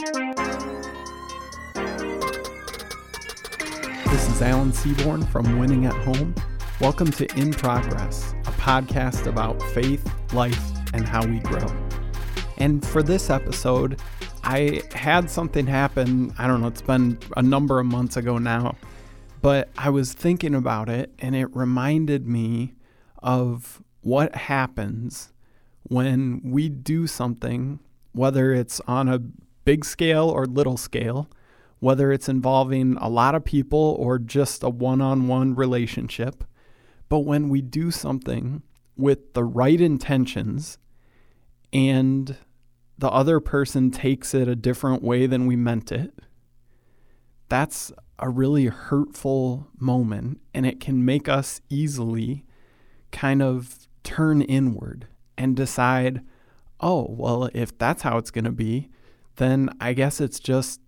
This is Alan Seaborn from Winning at Home. Welcome to In Progress, a podcast about faith, life, and how we grow. And for this episode, I had something happen. I don't know, it's been a number of months ago now, but I was thinking about it and it reminded me of what happens when we do something, whether it's on a big scale or little scale, whether it's involving a lot of people or just a one on one relationship. But when we do something with the right intentions and the other person takes it a different way than we meant it, that's a really hurtful moment. And it can make us easily kind of turn inward and decide, oh, well, if that's how it's going to be, then I guess it's just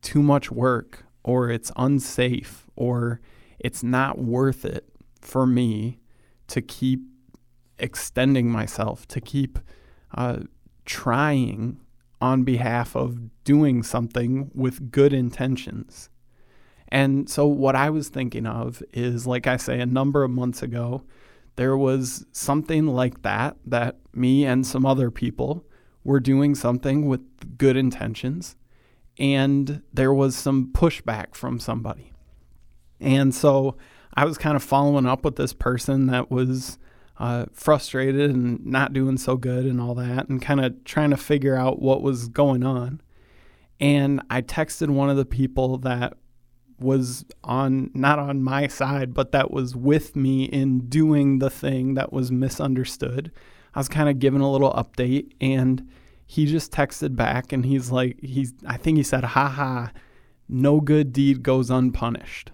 too much work or it's unsafe or it's not worth it for me to keep extending myself, to keep uh, trying on behalf of doing something with good intentions. And so, what I was thinking of is, like I say, a number of months ago, there was something like that, that me and some other people were doing something with good intentions, and there was some pushback from somebody. And so, I was kind of following up with this person that was uh, frustrated and not doing so good and all that, and kind of trying to figure out what was going on. And I texted one of the people that was on, not on my side, but that was with me in doing the thing that was misunderstood. I was kind of giving a little update, and he just texted back and he's like, he's, I think he said, haha, no good deed goes unpunished.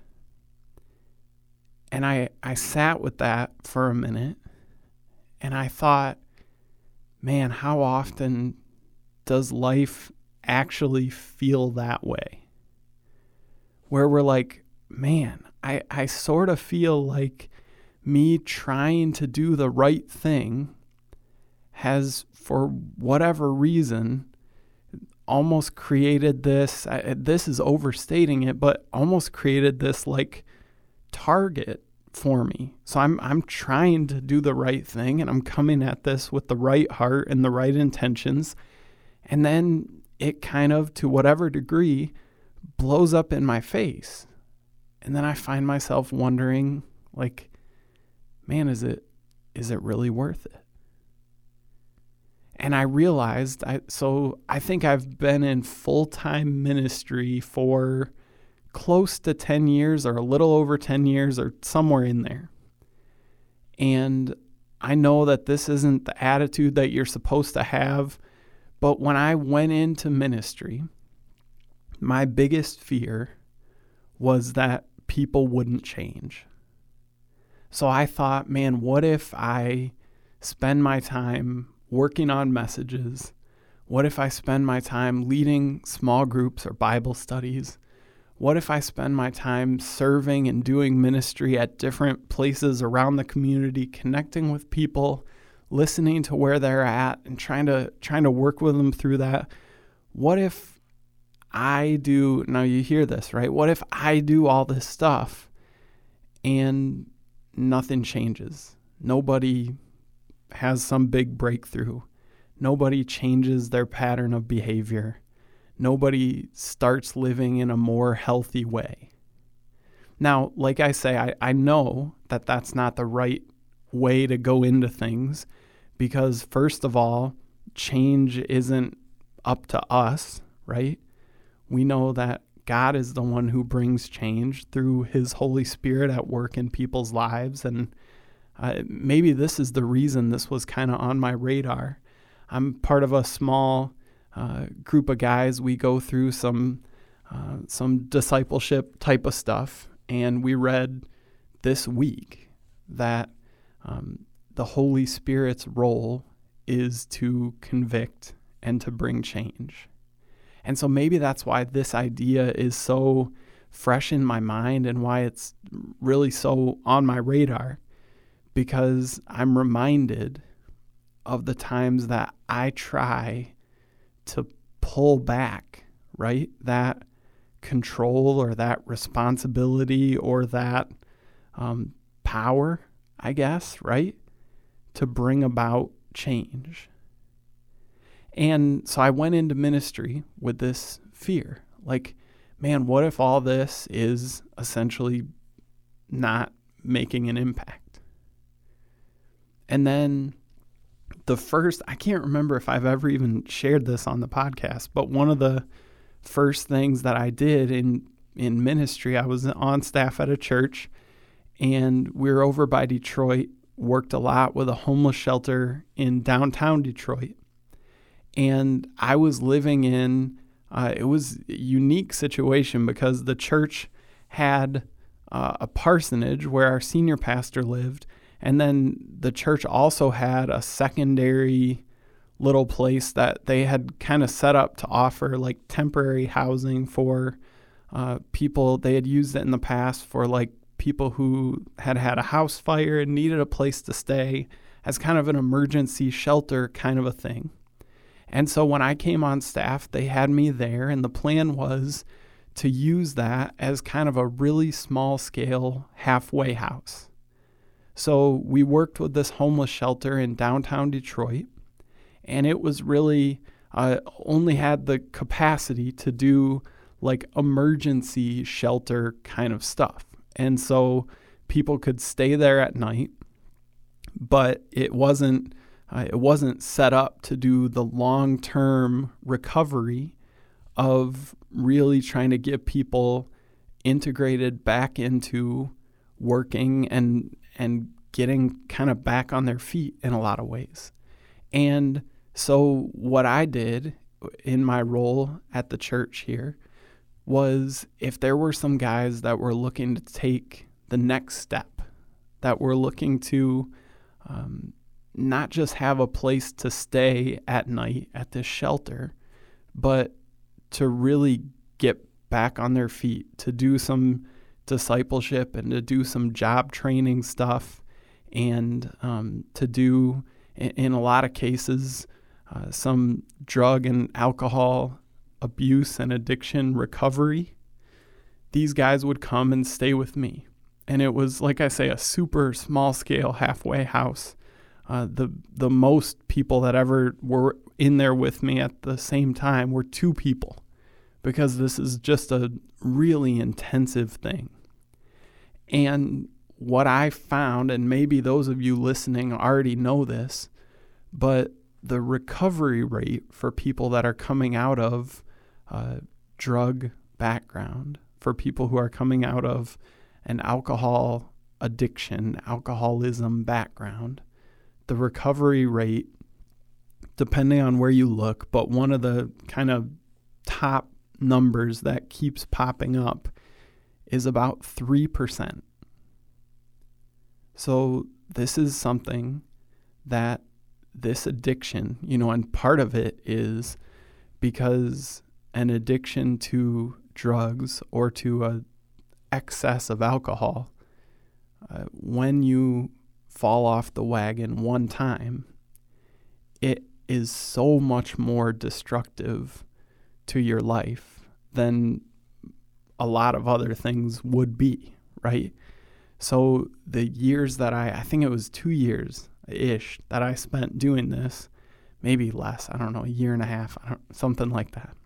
And I, I sat with that for a minute and I thought, man, how often does life actually feel that way? Where we're like, man, I, I sort of feel like me trying to do the right thing has, for whatever reason, almost created this. This is overstating it, but almost created this like target for me. So I'm I'm trying to do the right thing and I'm coming at this with the right heart and the right intentions. And then it kind of to whatever degree blows up in my face. And then I find myself wondering like man is it is it really worth it? And I realized I so I think I've been in full-time ministry for close to 10 years or a little over 10 years or somewhere in there. And I know that this isn't the attitude that you're supposed to have, but when I went into ministry, my biggest fear was that people wouldn't change. So I thought, man, what if I spend my time working on messages? What if I spend my time leading small groups or Bible studies? What if I spend my time serving and doing ministry at different places around the community, connecting with people, listening to where they're at and trying to trying to work with them through that? What if I do now you hear this, right? What if I do all this stuff and nothing changes? Nobody has some big breakthrough. Nobody changes their pattern of behavior nobody starts living in a more healthy way. Now, like I say, I, I know that that's not the right way to go into things because, first of all, change isn't up to us, right? We know that God is the one who brings change through His Holy Spirit at work in people's lives. And uh, maybe this is the reason this was kind of on my radar. I'm part of a small uh, group of guys, we go through some uh, some discipleship type of stuff, and we read this week that um, the Holy Spirit's role is to convict and to bring change. And so maybe that's why this idea is so fresh in my mind and why it's really so on my radar because I'm reminded of the times that I try to pull back, right? That control or that responsibility or that um, power, I guess, right? To bring about change. And so I went into ministry with this fear like, man, what if all this is essentially not making an impact? And then the first, I can't remember if I've ever even shared this on the podcast, but one of the first things that I did in in ministry, I was on staff at a church and we were over by Detroit, worked a lot with a homeless shelter in downtown Detroit. And I was living in uh, it was a unique situation because the church had uh, a parsonage where our senior pastor lived, and then the church also had a secondary little place that they had kind of set up to offer like temporary housing for uh, people. They had used it in the past for like people who had had a house fire and needed a place to stay as kind of an emergency shelter kind of a thing. And so when I came on staff, they had me there, and the plan was to use that as kind of a really small scale halfway house. So we worked with this homeless shelter in downtown Detroit, and it was really uh, only had the capacity to do like emergency shelter kind of stuff. And so people could stay there at night, but it wasn't uh, it wasn't set up to do the long term recovery of really trying to get people integrated back into working and and getting kind of back on their feet in a lot of ways. And so what I did in my role at the church here was if there were some guys that were looking to take the next step, that were looking to um, not just have a place to stay at night at this shelter, but to really get back on their feet, to do some discipleship and to do some job training stuff, and um, to do, in, a lot of cases, uh, some drug and alcohol abuse and addiction recovery. These guys would come and stay with me. And it was, like I say, a super small scale halfway house uh, the the most people that ever were in there with me at the same time were two people, because this is just a really intensive thing. And what I found, and maybe those of you listening already know this, but the recovery rate for people that are coming out of uh, drug background, for people who are coming out of an alcohol addiction, alcoholism background, the recovery rate, depending on where you look, but one of the kind of top numbers that keeps popping up is about 3%. So, this is something that this addiction, you know, and part of it is because an addiction to drugs or to a excess of alcohol, uh, when you fall off the wagon one time, it is so much more destructive to your life than a lot of other things would be, right? So the years that I, I think it was two years ish that I spent doing this, maybe less, I don't know, a year and a half, something like that.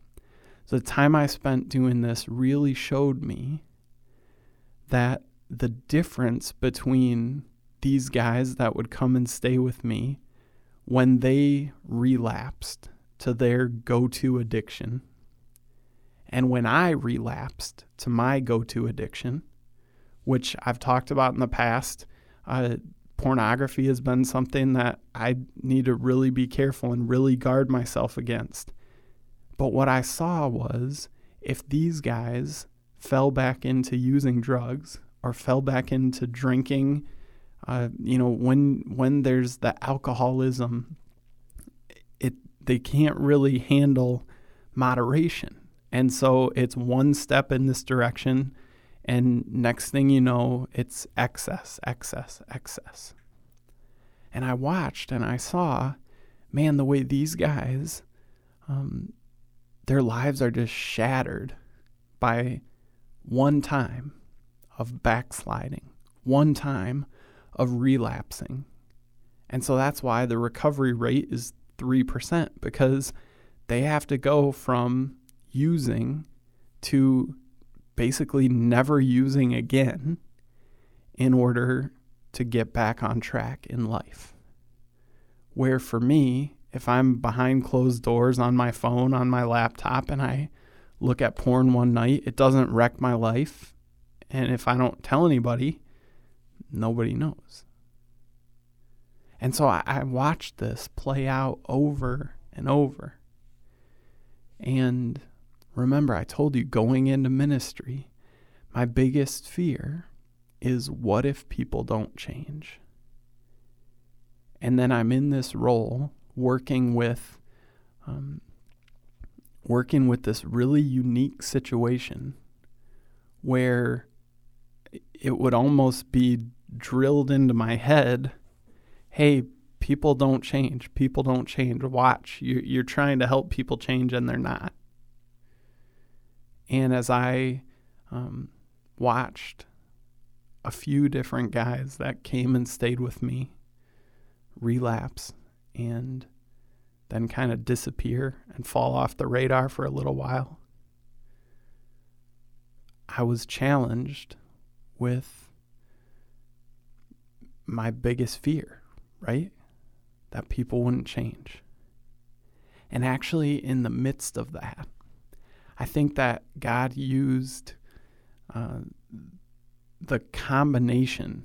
So the time I spent doing this really showed me that the difference between these guys that would come and stay with me when they relapsed to their go to addiction. And when I relapsed to my go to addiction, which I've talked about in the past, uh, pornography has been something that I need to really be careful and really guard myself against. But what I saw was if these guys fell back into using drugs or fell back into drinking uh, you know, when when there's the alcoholism, it they can't really handle moderation, and so it's one step in this direction, and next thing you know, it's excess, excess, excess. And I watched and I saw, man, the way these guys, um, their lives are just shattered by one time of backsliding, one time of relapsing. And so that's why the recovery rate is 3% because they have to go from using to basically never using again in order to get back on track in life. Where for me, if I'm behind closed doors on my phone, on my laptop, and I look at porn one night, it doesn't wreck my life. And if I don't tell anybody, nobody knows. And so I, I watched this play out over and over. And remember, I told you going into ministry, my biggest fear is what if people don't change? And then I'm in this role working with um, working with this really unique situation where it would almost be drilled into my head hey people don't change. People don't change. Watch. You're, you're trying to help people change and they're not and as i um, watched a few different guys that came and stayed with me relapse and then kind of disappear and fall off the radar for a little while. I was challenged with my biggest fear, right? That people wouldn't change. And actually, in the midst of that, I think that God used uh, the combination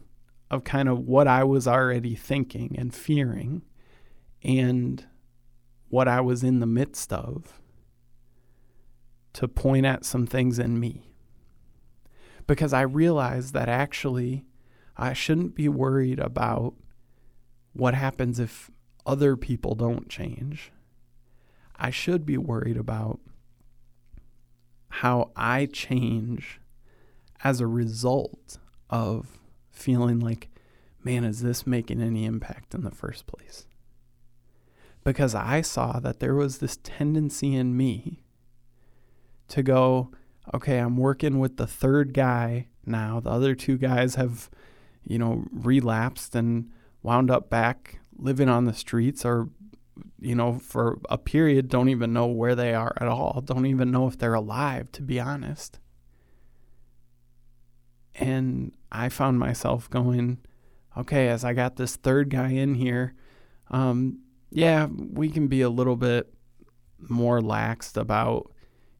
of kind of what I was already thinking and fearing and what I was in the midst of to point at some things in me. Because I realized that actually I shouldn't be worried about what happens if other people don't change. I should be worried about how I change as a result of feeling like, man, is this making any impact in the first place? Because I saw that there was this tendency in me to go, okay, I'm working with the third guy now. The other two guys have, you know, relapsed and wound up back living on the streets or, you know, for a period, don't even know where they are at all. Don't even know if they're alive, to be honest. And I found myself going, okay, as I got this third guy in here, um, yeah, we can be a little bit more laxed about,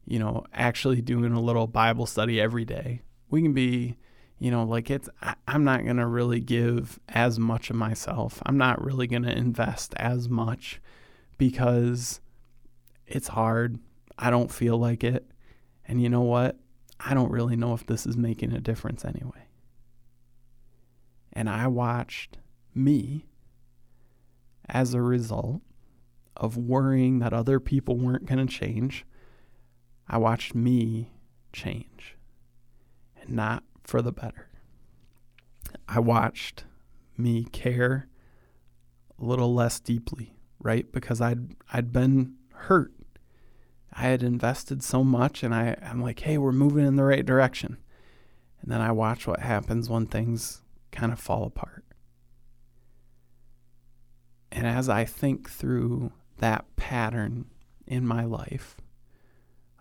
you know, actually doing a little Bible study every day. We can be, you know, like it's, I, I'm not going to really give as much of myself. I'm not really going to invest as much because it's hard. I don't feel like it. And you know what? I don't really know if this is making a difference anyway. And I watched me, as a result of worrying that other people weren't going to change, I watched me change and not for the better. I watched me care a little less deeply, right? Because I'd I'd been hurt. I had invested so much and I, I'm like, hey, we're moving in the right direction. And then I watch what happens when things kind of fall apart. And as I think through that pattern in my life,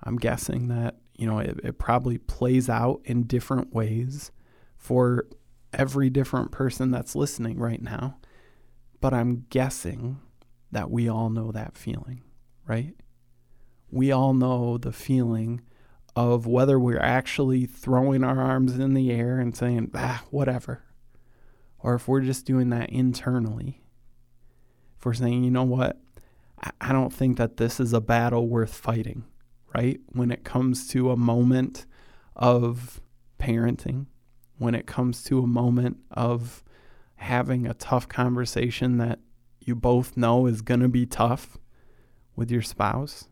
I'm guessing that, you know, it, it probably plays out in different ways for every different person that's listening right now. But I'm guessing that we all know that feeling, right? We all know the feeling of whether we're actually throwing our arms in the air and saying, ah, whatever, or if we're just doing that internally. If we're saying, you know what, I don't think that this is a battle worth fighting, right? When it comes to a moment of parenting, when it comes to a moment of having a tough conversation that you both know is going to be tough with your spouse,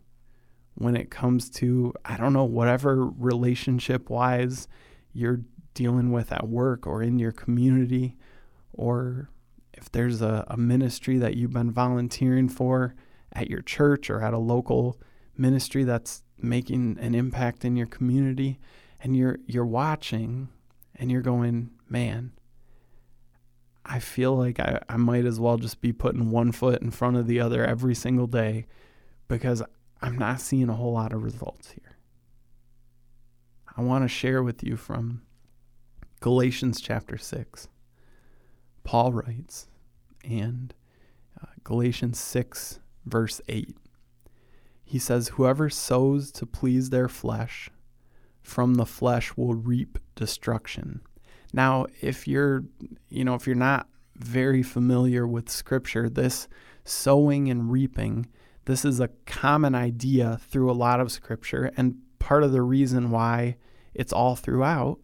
when it comes to, I don't know, whatever relationship wise you're dealing with at work or in your community or if there's a, a ministry that you've been volunteering for at your church or at a local ministry that's making an impact in your community and you're you're watching and you're going, man, I feel like I, I might as well just be putting one foot in front of the other every single day because I'm not seeing a whole lot of results here. I want to share with you from Galatians chapter 6. Paul writes, and uh, Galatians 6, verse 8. He says, Whoever sows to please their flesh, from the flesh will reap destruction. Now, if you're, you know, if you're not very familiar with scripture, this sowing and reaping, this is a common idea through a lot of scripture. And part of the reason why it's all throughout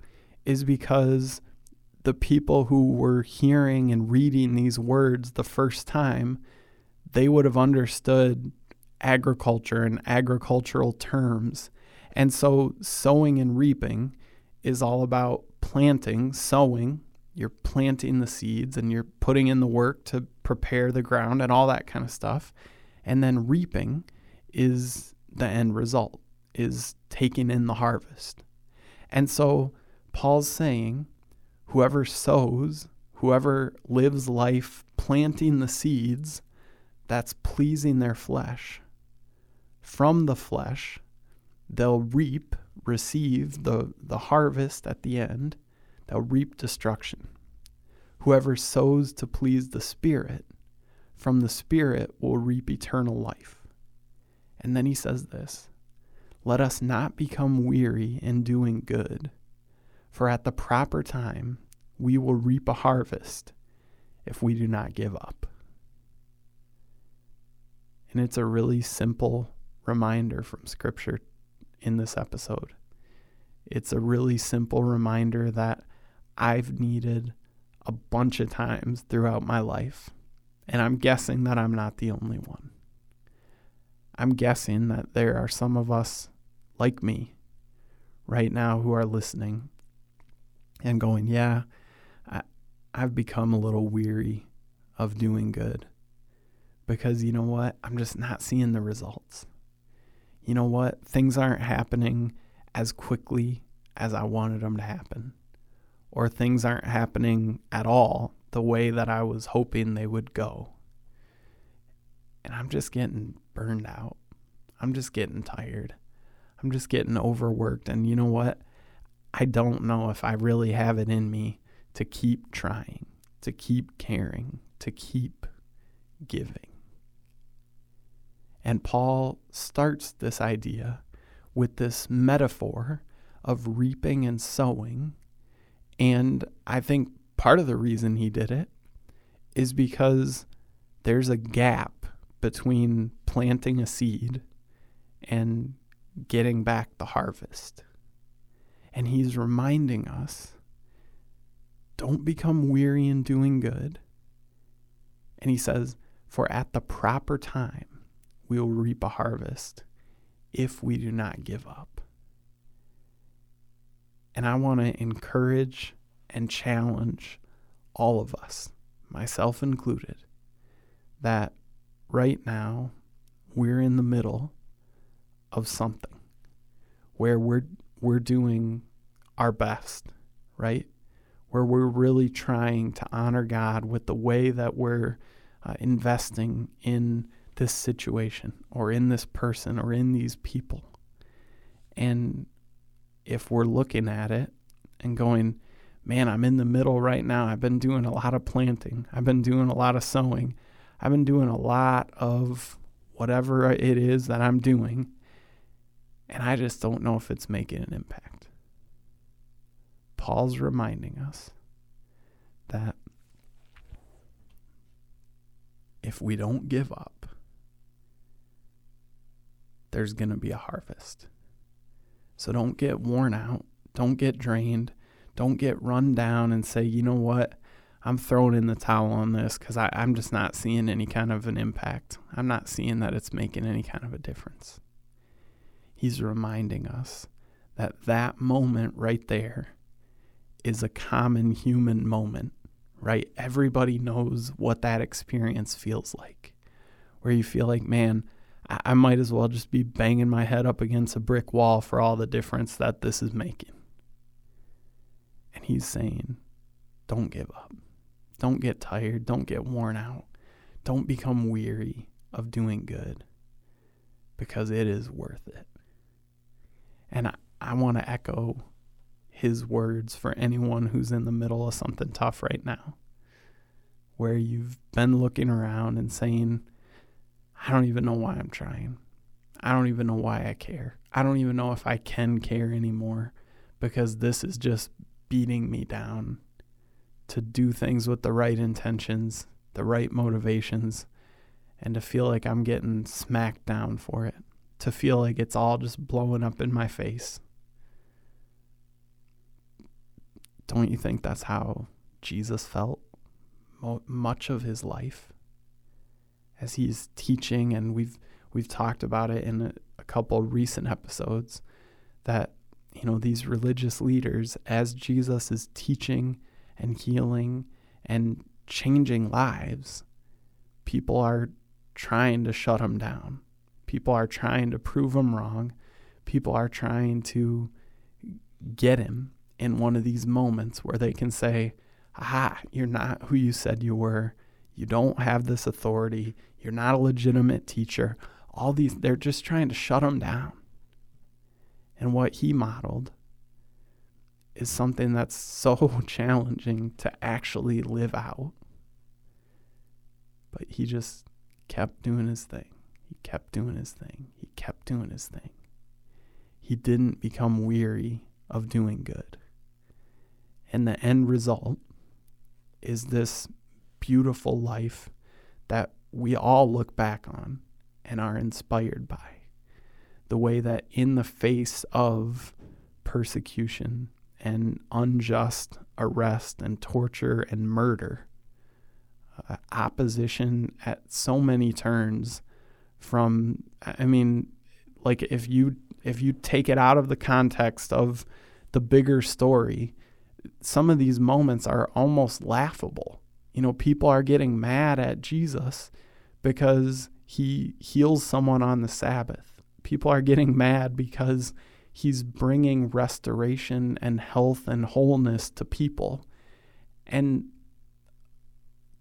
is because the people who were hearing and reading these words the first time, they would have understood agriculture and agricultural terms. And so sowing and reaping is all about planting, sowing. You're planting the seeds and you're putting in the work to prepare the ground and all that kind of stuff. And then reaping is the end result, is taking in the harvest. And so Paul's saying, whoever sows, whoever lives life planting the seeds, that's pleasing their flesh. From the flesh, they'll reap, receive the, the harvest at the end. They'll reap destruction. Whoever sows to please the Spirit, from the Spirit will reap eternal life. And then he says this Let us not become weary in doing good for at the proper time we will reap a harvest if we do not give up. And it's a really simple reminder from Scripture in this episode. It's a really simple reminder that I've needed a bunch of times throughout my life. And I'm guessing that I'm not the only one. I'm guessing that there are some of us like me right now who are listening and going, yeah, I, I've become a little weary of doing good because you know what? I'm just not seeing the results. You know what? Things aren't happening as quickly as I wanted them to happen, or things aren't happening at all the way that I was hoping they would go. And I'm just getting burned out. I'm just getting tired. I'm just getting overworked. And you know what? I don't know if I really have it in me to keep trying, to keep caring, to keep giving. And Paul starts this idea with this metaphor of reaping and sowing. And I think part of the reason he did it is because there's a gap between planting a seed and getting back the harvest. And he's reminding us don't become weary in doing good. And he says, For at the proper time we will reap a harvest if we do not give up. And I want to encourage and challenge all of us, myself included, that right now we're in the middle of something where we're we're doing our best, right? Where we're really trying to honor God with the way that we're uh, investing in this situation or in this person or in these people. And if we're looking at it and going, man, I'm in the middle right now. I've been doing a lot of planting, I've been doing a lot of sowing, I've been doing a lot of whatever it is that I'm doing. And I just don't know if it's making an impact. Paul's reminding us that if we don't give up, there's going to be a harvest. So don't get worn out. Don't get drained. Don't get run down and say, you know what? I'm throwing in the towel on this because I'm just not seeing any kind of an impact. I'm not seeing that it's making any kind of a difference. He's reminding us that that moment right there is a common human moment, right? Everybody knows what that experience feels like, where you feel like, man, I, might as well just be banging my head up against a brick wall for all the difference that this is making. And he's saying, don't give up. Don't get tired. Don't get worn out. Don't become weary of doing good because it is worth it. And I, I want to echo his words for anyone who's in the middle of something tough right now, where you've been looking around and saying, I don't even know why I'm trying. I don't even know why I care. I don't even know if I can care anymore because this is just beating me down to do things with the right intentions, the right motivations, and to feel like I'm getting smacked down for it, to feel like it's all just blowing up in my face. Don't you think that's how Jesus felt much of his life? As he's teaching, and we've we've talked about it in a, a couple recent episodes, that you know these religious leaders, as Jesus is teaching and healing and changing lives, people are trying to shut him down. People are trying to prove him wrong. People are trying to get him in one of these moments where they can say, Aha, you're not who you said you were. You don't have this authority. You're not a legitimate teacher. All these, they're just trying to shut him down. And what he modeled is something that's so challenging to actually live out. But he just kept doing his thing. He kept doing his thing. He kept doing his thing. He didn't become weary of doing good. And the end result is this beautiful life that we all look back on and are inspired by. The way that, in the face of persecution and unjust arrest and torture and murder, uh, opposition at so many turns from I mean like if you if you take it out of the context of the bigger story some of these moments are almost laughable you know people are getting mad at Jesus because he heals someone on the sabbath people are getting mad because he's bringing restoration and health and wholeness to people and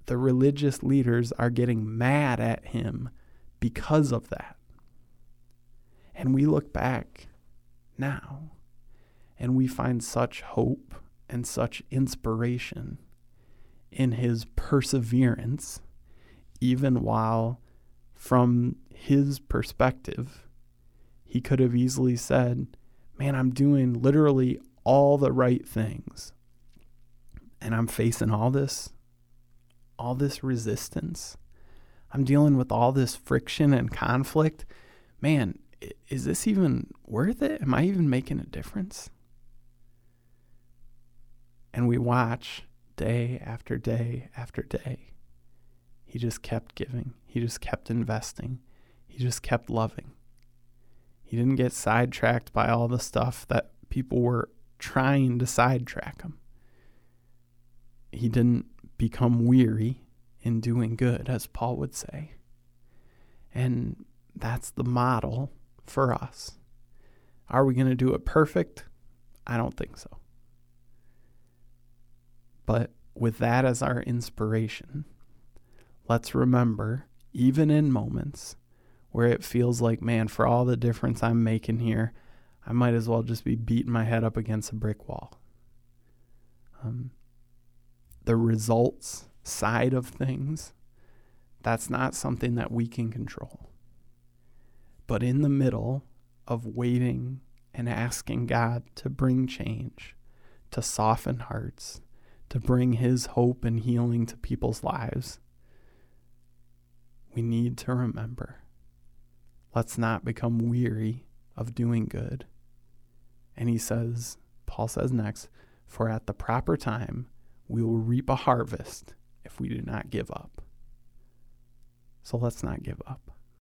the religious leaders are getting mad at him because of that. And we look back now and we find such hope and such inspiration in his perseverance, even while, from his perspective, he could have easily said, Man, I'm doing literally all the right things. And I'm facing all this all this resistance. I'm dealing with all this friction and conflict. Man, is this even worth it? Am I even making a difference? And we watch day after day after day. He just kept giving, he just kept investing, he just kept loving. He didn't get sidetracked by all the stuff that people were trying to sidetrack him. He didn't become weary in doing good, as Paul would say. And that's the model for us. Are we going to do it perfect? I don't think so. But with that as our inspiration, let's remember, even in moments where it feels like, man, for all the difference I'm making here, I might as well just be beating my head up against a brick wall. Um, the results side of things, that's not something that we can control. But in the middle of waiting and asking God to bring change, to soften hearts, to bring His hope and healing to people's lives, we need to remember let's not become weary of doing good. And he says, Paul says next, for at the proper time we will reap a harvest if we do not give up. So let's not give up.